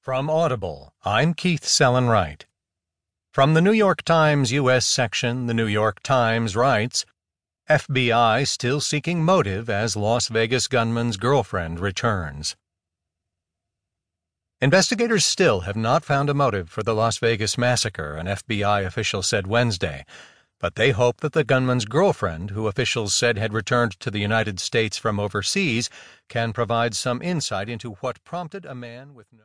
From Audible, I'm Keith Sellon-Wright. From the New York Times U.S. section, the New York Times writes FBI still seeking motive as Las Vegas gunman's girlfriend returns. Investigators still have not found a motive for the Las Vegas massacre, an FBI official said Wednesday, but they hope that the gunman's girlfriend, who officials said had returned to the United States from overseas, can provide some insight into what prompted a man with no